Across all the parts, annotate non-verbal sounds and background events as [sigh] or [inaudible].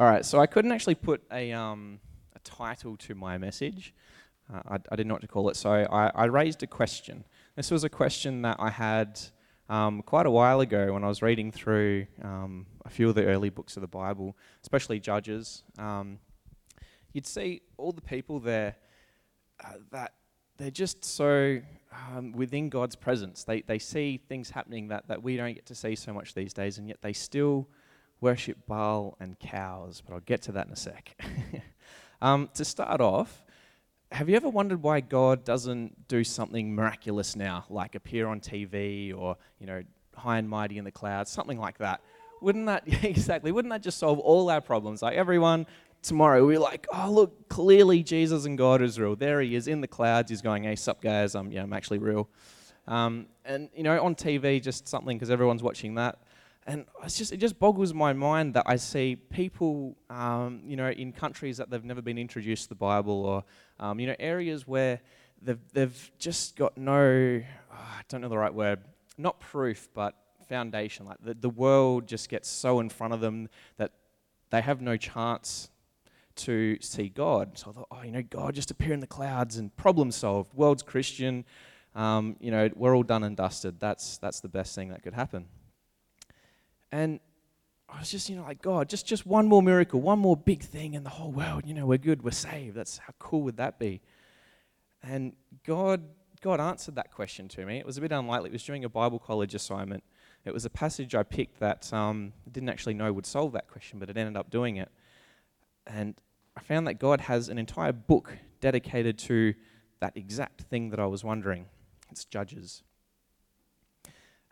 All right, so I couldn't actually put a, um, a title to my message. Uh, I, I, didn't know what to call it, so I, I, raised a question. This was a question that I had um, quite a while ago when I was reading through um, a few of the early books of the Bible, especially Judges. Um, you'd see all the people there uh, that they're just so um, within God's presence. They, they see things happening that, that we don't get to see so much these days, and yet they still worship Baal and cows. But I'll get to that in a sec. [laughs] um, to start off, have you ever wondered why God doesn't do something miraculous now, like appear on TV or, you know, high and mighty in the clouds, something like that? Wouldn't that, [laughs] exactly, wouldn't that just solve all our problems? Like everyone tomorrow, we're like, oh, look, clearly Jesus and God is real. There he is in the clouds. He's going, hey, sup, guys, I'm, yeah, I'm actually real. Um, and, you know, on TV, just something because everyone's watching that. And it's just, it just boggles my mind that I see people, um, you know, in countries that they've never been introduced to the Bible or, um, you know, areas where they've, they've just got no, oh, I don't know the right word, not proof, but foundation. Like the, the world just gets so in front of them that they have no chance to see God. So I thought, oh, you know, God just appear in the clouds and problem solved. World's Christian. Um, you know, we're all done and dusted. That's, that's the best thing that could happen. And I was just, you know, like, God, just, just one more miracle, one more big thing in the whole world. You know, we're good, we're saved. That's how cool would that be? And God, God answered that question to me. It was a bit unlikely. It was during a Bible college assignment. It was a passage I picked that um, didn't actually know would solve that question, but it ended up doing it. And I found that God has an entire book dedicated to that exact thing that I was wondering. It's Judges.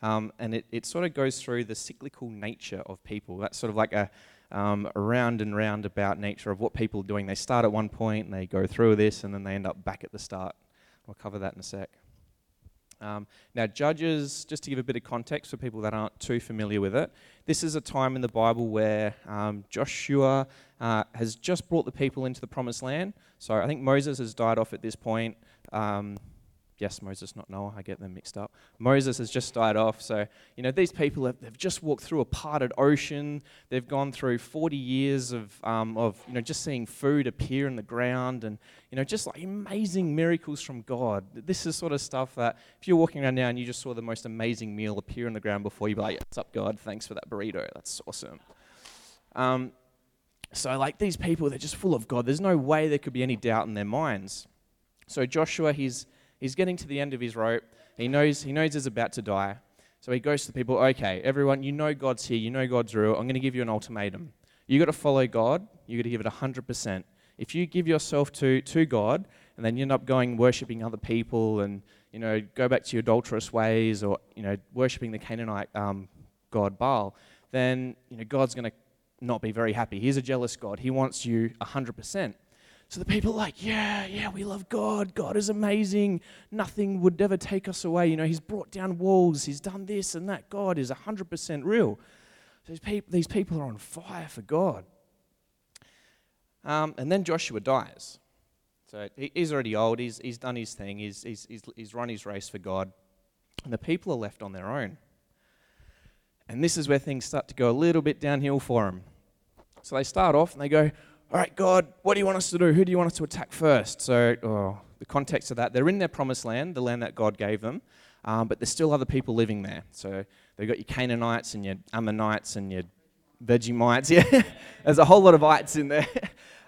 Um, and it, it sort of goes through the cyclical nature of people. That's sort of like a, um, a round and round about nature of what people are doing. They start at one point and they go through this and then they end up back at the start. We'll cover that in a sec. Um, now, Judges, just to give a bit of context for people that aren't too familiar with it, this is a time in the Bible where um, Joshua uh, has just brought the people into the promised land. So I think Moses has died off at this point. Um, yes, Moses, not Noah, I get them mixed up. Moses has just died off. So, you know, these people have they've just walked through a parted ocean. They've gone through 40 years of, um, of, you know, just seeing food appear in the ground and, you know, just like amazing miracles from God. This is sort of stuff that if you're walking around now and you just saw the most amazing meal appear in the ground before, you'd be like, what's up, God? Thanks for that burrito. That's awesome. Um, so, like, these people, they're just full of God. There's no way there could be any doubt in their minds. So, Joshua, he's He's getting to the end of his rope. He knows, he knows he's about to die. So he goes to the people, okay, everyone, you know God's here, you know God's real. I'm going to give you an ultimatum. You've got to follow God, you've got to give it 100%. If you give yourself to, to God and then you end up going worshipping other people and, you know, go back to your adulterous ways or, you know, worshipping the Canaanite um, god Baal, then, you know, God's going to not be very happy. He's a jealous God. He wants you 100%. So the people are like, yeah, yeah, we love God. God is amazing. Nothing would ever take us away. You know, He's brought down walls. He's done this and that. God is 100% real. So these people, these people are on fire for God. Um, and then Joshua dies. So he's already old. He's, he's done his thing. He's, he's, he's, he's run his race for God. And the people are left on their own. And this is where things start to go a little bit downhill for them. So they start off and they go, all right, God, what do you want us to do? Who do you want us to attack first? So, oh, the context of that, they're in their promised land, the land that God gave them, um, but there's still other people living there. So they've got your Canaanites and your Ammonites and your Vegemites. [laughs] Yeah, there's a whole lot of ites in there. [laughs]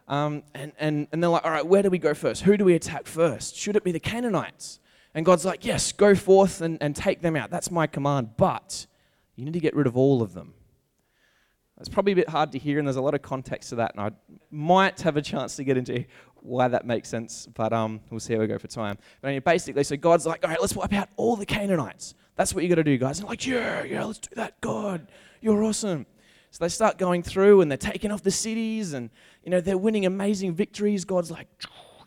Um, and, and, and they're like, all right, where do we go first? Who do we attack first? Should it be the Canaanites? And God's like, yes, go forth and, and take them out. That's my command. But you need to get rid of all of them. It's probably a bit hard to hear, and there's a lot of context to that, and I might have a chance to get into why that makes sense, but um, we'll see how we go for time. But anyway, basically, so God's like, all right, let's wipe out all the Canaanites. That's what you got to do, guys. And like, yeah, yeah, let's do that. God, you're awesome. So they start going through, and they're taking off the cities, and you know they're winning amazing victories. God's like,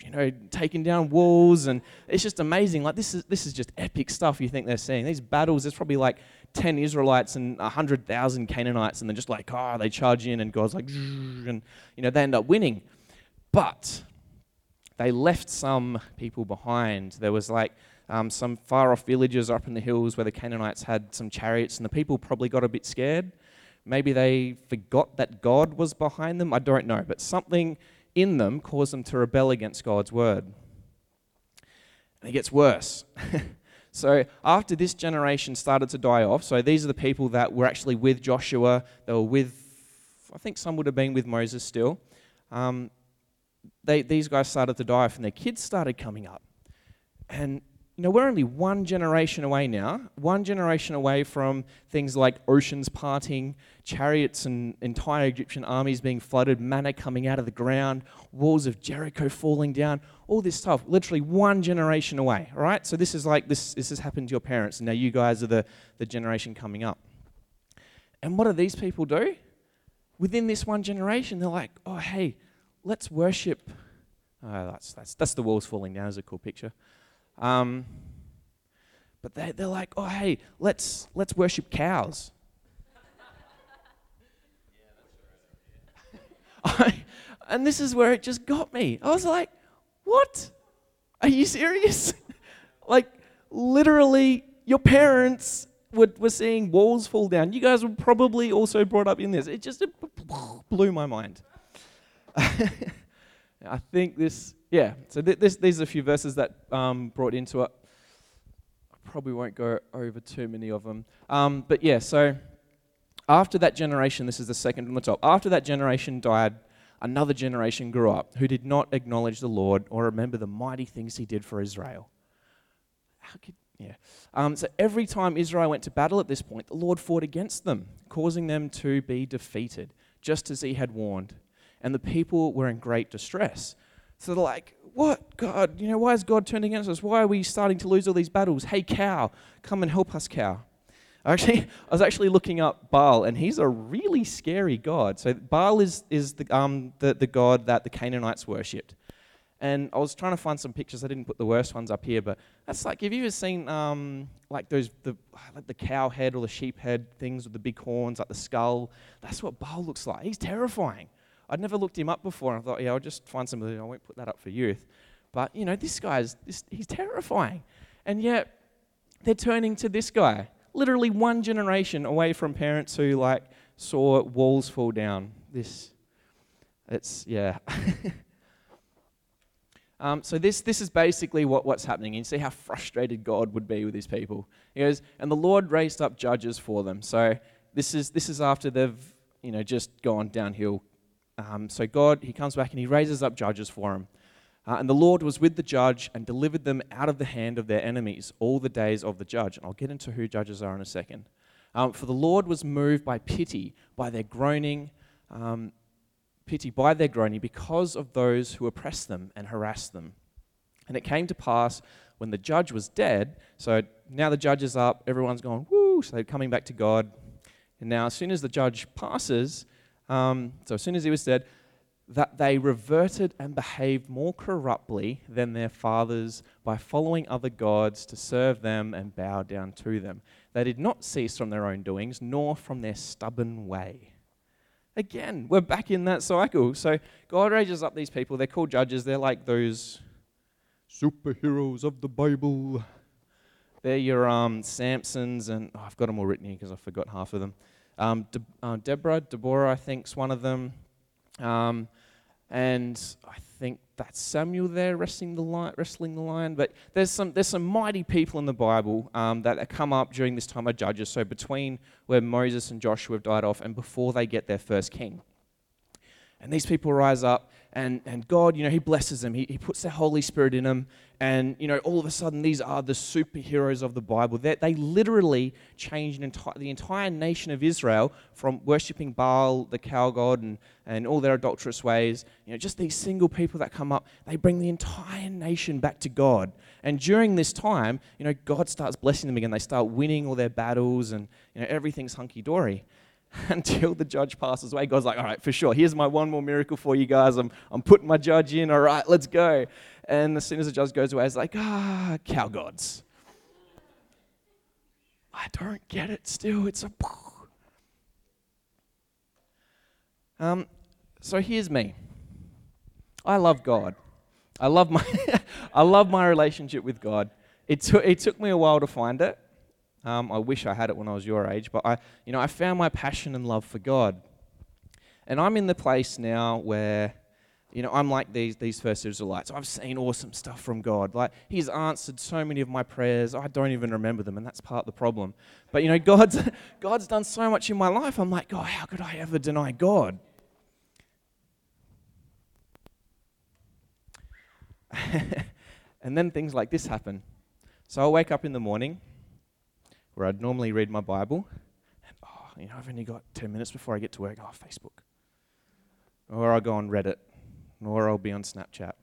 you know, taking down walls, and it's just amazing. Like this is this is just epic stuff. You think they're seeing these battles? There's probably like 10 Israelites and 100,000 Canaanites, and they're just like, oh, they charge in, and God's like, and, you know, they end up winning. But they left some people behind. There was like um, some far off villages up in the hills where the Canaanites had some chariots, and the people probably got a bit scared. Maybe they forgot that God was behind them. I don't know. But something in them cause them to rebel against God's word. And it gets worse. [laughs] so after this generation started to die off, so these are the people that were actually with Joshua, they were with, I think some would have been with Moses still. Um, they, these guys started to die off, and their kids started coming up. And you know, we're only one generation away now, one generation away from things like oceans parting, chariots and entire Egyptian armies being flooded, manna coming out of the ground, walls of Jericho falling down, all this stuff, literally one generation away, all right? So this is like, this, this has happened to your parents, and now you guys are the, the generation coming up. And what do these people do? Within this one generation, they're like, oh, hey, let's worship. Oh, that's, that's, that's the walls falling down, is a cool picture. Um, but they, they're like, oh, hey, let's, let's worship cows. [laughs] and this is where it just got me. I was like, what? Are you serious? [laughs] like, literally, your parents were, were seeing walls fall down. You guys were probably also brought up in this. It just blew my mind. [laughs] I think this yeah, so th- this, these are a few verses that um, brought into it. I probably won't go over too many of them. Um, but yeah, so after that generation, this is the second from the top, after that generation died, another generation grew up who did not acknowledge the Lord or remember the mighty things he did for Israel. How could, yeah. Um, so every time Israel went to battle at this point, the Lord fought against them, causing them to be defeated, just as he had warned. And the people were in great distress. So they're like, what? God, you know, why is God turning against us? Why are we starting to lose all these battles? Hey, cow, come and help us, cow. Actually, [laughs] I was actually looking up Baal, and he's a really scary god. So Baal is, is the, um, the, the god that the Canaanites worshipped. And I was trying to find some pictures. I didn't put the worst ones up here, but that's like, have you ever seen um, like those the like the cow head or the sheep head things with the big horns, like the skull? That's what Baal looks like. He's terrifying. I'd never looked him up before. And I thought, yeah, I'll just find some of I won't put that up for youth. But, you know, this guy's, this, he's terrifying. And yet, they're turning to this guy. Literally one generation away from parents who, like, saw walls fall down. This, it's, yeah. [laughs] um, so this, this is basically what, what's happening. You see how frustrated God would be with his people. He goes, and the Lord raised up judges for them. So this is, this is after they've, you know, just gone downhill um, so God, he comes back and he raises up judges for him. Uh, and the Lord was with the judge and delivered them out of the hand of their enemies all the days of the judge. And I'll get into who judges are in a second. Um, for the Lord was moved by pity, by their groaning, um, pity by their groaning, because of those who oppressed them and harassed them. And it came to pass when the judge was dead. So now the judge is up, everyone's gone, woo, so they're coming back to God. And now, as soon as the judge passes, um, so as soon as he was dead, that they reverted and behaved more corruptly than their fathers by following other gods to serve them and bow down to them. They did not cease from their own doings, nor from their stubborn way. Again, we're back in that cycle. So God raises up these people. They're called judges. They're like those superheroes of the Bible. They're your um, Samsons, and oh, I've got them all written here because I forgot half of them. Um, De- uh, Deborah, Deborah, I think, is one of them. Um, and I think that's Samuel there wrestling the lion. Wrestling the lion. But there's some there's some mighty people in the Bible um, that come up during this time of Judges. So between where Moses and Joshua have died off and before they get their first king. And these people rise up, and, and God, you know, He blesses them. He, he puts the Holy Spirit in them. And, you know, all of a sudden, these are the superheroes of the Bible. They, they literally changed enti- the entire nation of Israel from worshipping Baal, the cow god, and, and all their adulterous ways. You know, just these single people that come up, they bring the entire nation back to God. And during this time, you know, God starts blessing them again. They start winning all their battles, and, you know, everything's hunky dory. [laughs] until the judge passes away. God's like, all right, for sure, here's my one more miracle for you guys. I'm, I'm putting my judge in, all right, let's go. And as soon as the judge goes away, it's like, ah, cow gods. I don't get it still. It's a. [sighs] Um, so here's me. I love God. I love my, [laughs] I love my relationship with God. It, took it took me a while to find it. Um, I wish I had it when I was your age, but I, you know, I found my passion and love for God. And I'm in the place now where, you know, I'm like these, these first Israelites. I've seen awesome stuff from God. Like, He's answered so many of my prayers. I don't even remember them, and that's part of the problem. But, you know, God's, [laughs] God's done so much in my life. I'm like, God, how could I ever deny God? [laughs] and then things like this happen. So I'll wake up in the morning where I'd normally read my Bible, and oh, you know, I've only got 10 minutes before I get to work. Oh, Facebook. Or I'll go on Reddit, or I'll be on Snapchat.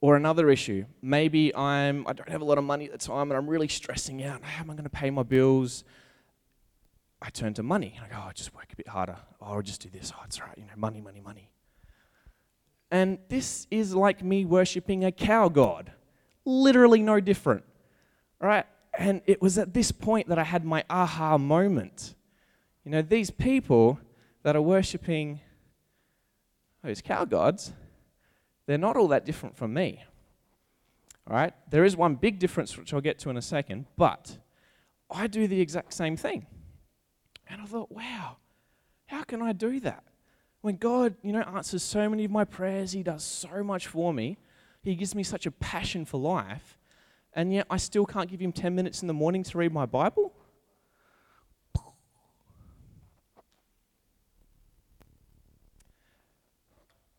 Or another issue, maybe I'm, I don't have a lot of money at the time and I'm really stressing out. How am I going to pay my bills? I turn to money. I go, oh, I'll just work a bit harder. Oh, I'll just do this. Oh, it's right. You know, money, money, money. And this is like me worshipping a cow god. Literally no different. All right? And it was at this point that I had my aha moment. You know, these people that are worshipping those cow gods, they're not all that different from me. All right? There is one big difference, which I'll get to in a second, but I do the exact same thing. And I thought, wow, how can I do that? When God, you know, answers so many of my prayers, He does so much for me, He gives me such a passion for life and yet I still can't give him 10 minutes in the morning to read my Bible?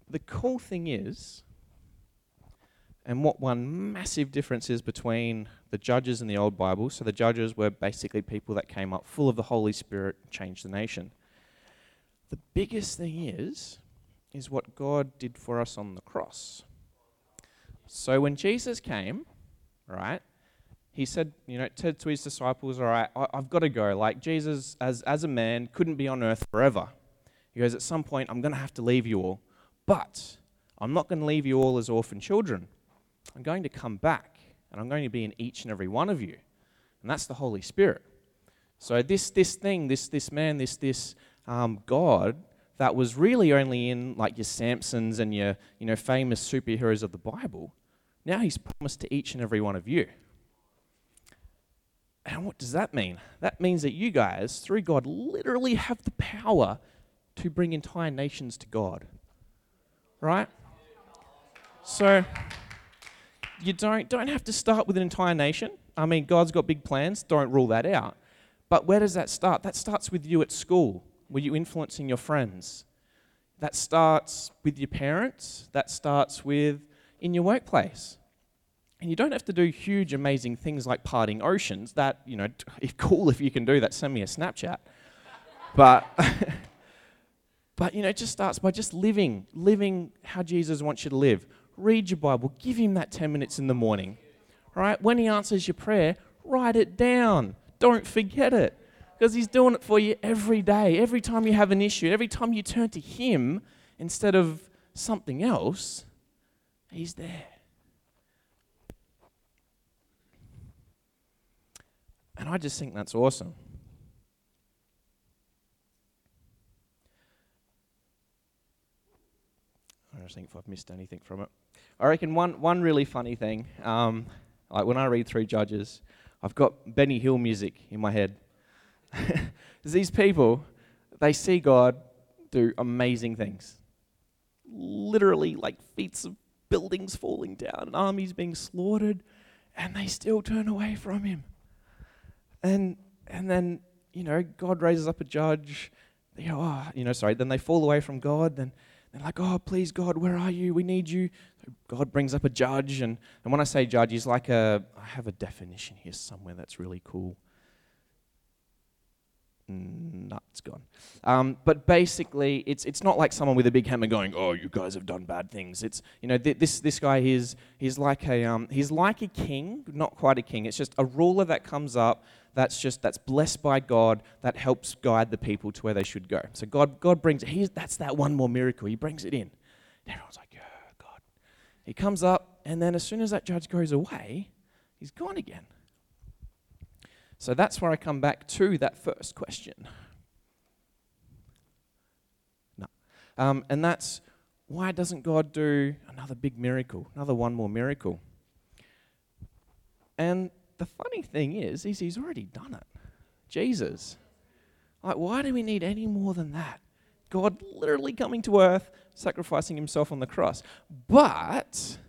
The cool thing is, and what one massive difference is between the judges in the old Bible, so the judges were basically people that came up full of the Holy Spirit, changed the nation. The biggest thing is, is what God did for us on the cross. So when Jesus came, right? He said, you know, to, to his disciples, all right, I, I've got to go. Like Jesus, as, as a man, couldn't be on earth forever. He goes, at some point, I'm going to have to leave you all. But I'm not going to leave you all as orphan children. I'm going to come back, and I'm going to be in each and every one of you. And that's the Holy Spirit. So this, this thing, this, this man, this, this um, God that was really only in like your Samsons and your you know, famous superheroes of the Bible, now he's promised to each and every one of you. And what does that mean? That means that you guys, through God, literally have the power to bring entire nations to God. Right? So you don't don't have to start with an entire nation. I mean, God's got big plans, don't rule that out. But where does that start? That starts with you at school, Were you influencing your friends. That starts with your parents, that starts with in your workplace. And you don't have to do huge, amazing things like parting oceans. That, you know, [laughs] cool if you can do that. Send me a Snapchat. but, [laughs] but, you know, it just starts by just living, living how Jesus wants you to live. Read your Bible. Give him that 10 minutes in the morning. Right? When he answers your prayer, write it down. Don't forget it. Because he's doing it for you every day. Every time you have an issue, every time you turn to him instead of something else, He's there. And I just think that's awesome. I just think if I've missed anything from it. I reckon one, one really funny thing, um, like when I read through Judges, I've got Benny Hill music in my head. [laughs] these people, they see God do amazing things. Literally, like feats of buildings falling down and armies being slaughtered, and they still turn away from him. And and then you know God raises up a judge. They go, oh, you know, sorry. Then they fall away from God. Then they're like, oh, please God, where are you? We need you. So God brings up a judge, and and when I say judge, he's like a. I have a definition here somewhere that's really cool. It's gone. Um, but basically, it's it's not like someone with a big hammer going, "Oh, you guys have done bad things." It's you know th- this this guy is he's like a um, he's like a king, not quite a king. It's just a ruler that comes up that's just that's blessed by God that helps guide the people to where they should go. So God God brings he's that's that one more miracle. He brings it in. And everyone's like, "Yeah, God." He comes up, and then as soon as that judge goes away, he's gone again. So that's where I come back to that first question. No. Um, and that's why doesn't God do another big miracle, another one more miracle? And the funny thing is, is he's already done it. Jesus. Like, why do we need any more than that? God literally coming to earth, sacrificing himself on the cross. But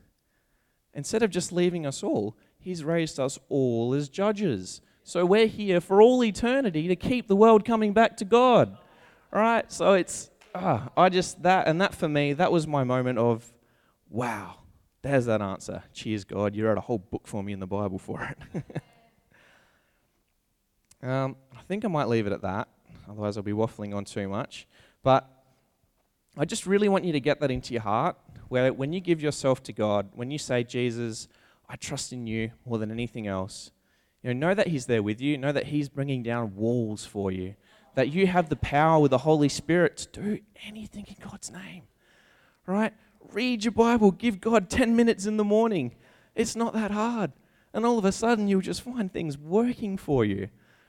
instead of just leaving us all, he's raised us all as judges. So we're here for all eternity to keep the world coming back to God. All right? So it's, ah, I just, that, and that for me, that was my moment of, wow, there's that answer. Cheers, God. You wrote a whole book for me in the Bible for it. [laughs] um, I think I might leave it at that. Otherwise, I'll be waffling on too much. But I just really want you to get that into your heart where when you give yourself to God, when you say, Jesus, I trust in you more than anything else, you know, know that He's there with you, know that He's bringing down walls for you, that you have the power with the Holy Spirit to do anything in God's name. Right? Read your Bible, give God 10 minutes in the morning. It's not that hard. And all of a sudden, you'll just find things working for you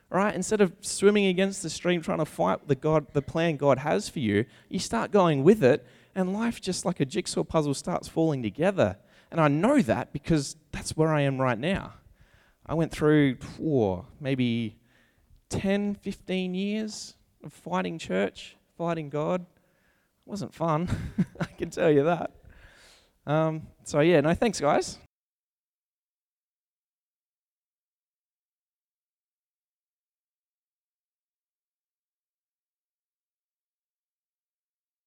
right? Instead of swimming against the stream trying to fight the God, the plan God has for you, you start going with it, and life just like a jigsaw puzzle starts falling together. And I know that because that's where I am right now. I went through oh, maybe 10, 15 years of fighting church, fighting God. It wasn't fun, [laughs] I can tell you that. Um, so, yeah, no, thanks, guys.